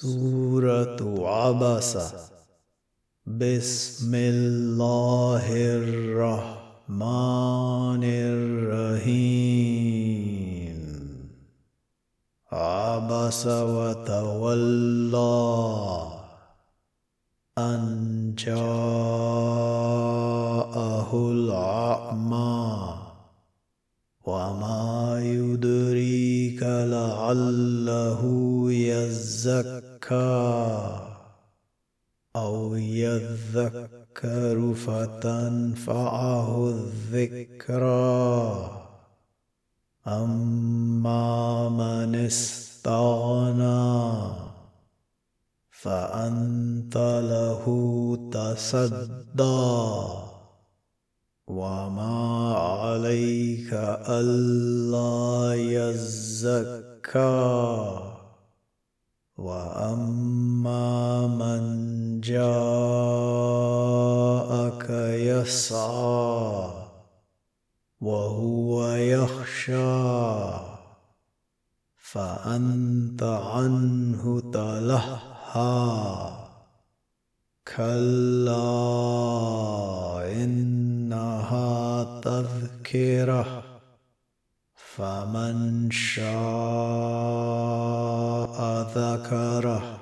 سورة عبس. بسم الله الرحمن الرحيم. عبس وتولى أن جاءه الأعمى وما يدريك لعله يزكى أو يذكر فتنفعه الذكرى. أما من استغنى فأنت له تصدى وما عليك ألا يزكى. وأما من جاءك يسعى وهو يخشى فأنت عنه تلهى كلا إنها تذكرة فمن شاء ذكره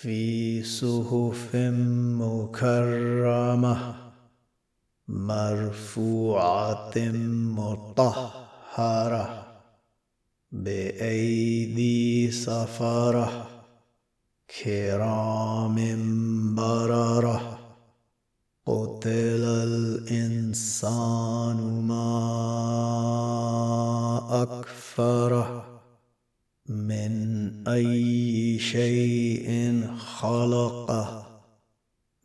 في صحف مكرمة مرفوعة مطهرة بأيدي سفرة كرام بررة قتل الإنسان من أي شيء خلقه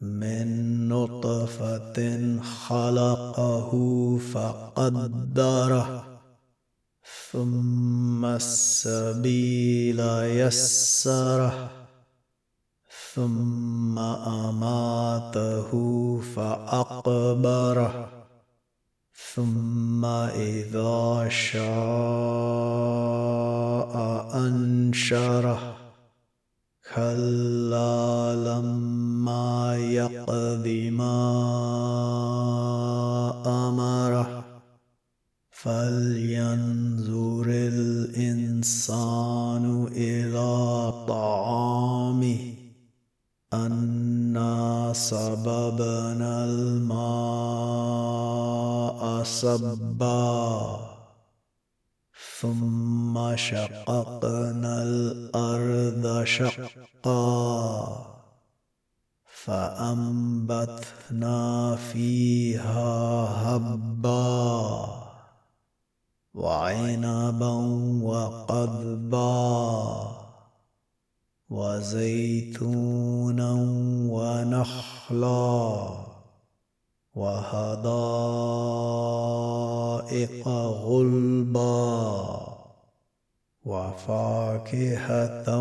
من نطفة خلقه فقدره. ثم السبيل يسره. ثم أماته فأقبره. ثم إذا شاء انشره كلا لما يقض ما امره فلينظر الإنسان إلى طعامه. أنا صببنا الماء صبا ثم شققنا الأرض شقا فأنبتنا فيها هبا وعنبا وقضبا وزيتونا ونخلا وحدائق غلبا وفاكهة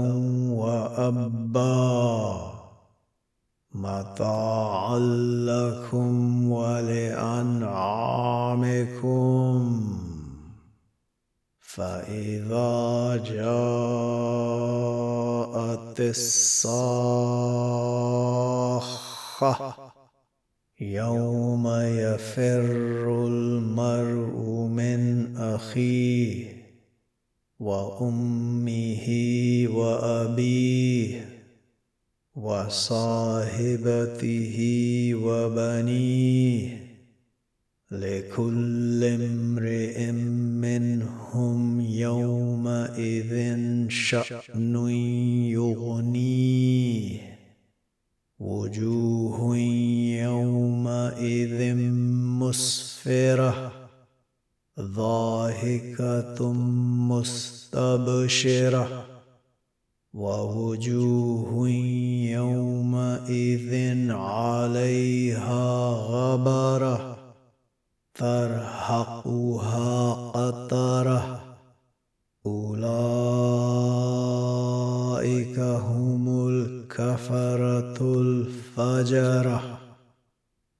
وأبا متاعا لكم ولأنعامكم فإذا جاءت الصاخة يوم يفر المرء من أخيه وأمه وأبيه وصاحبته وبنيه لكل امرئ منهم يومئذ شأن يغنيه وجوه يومئذ مسفرة ضاحكة مستبشرة ووجوه يومئذ عليها غبرة ترهقها قطرة. أولئك هم الكفرة الفجرة.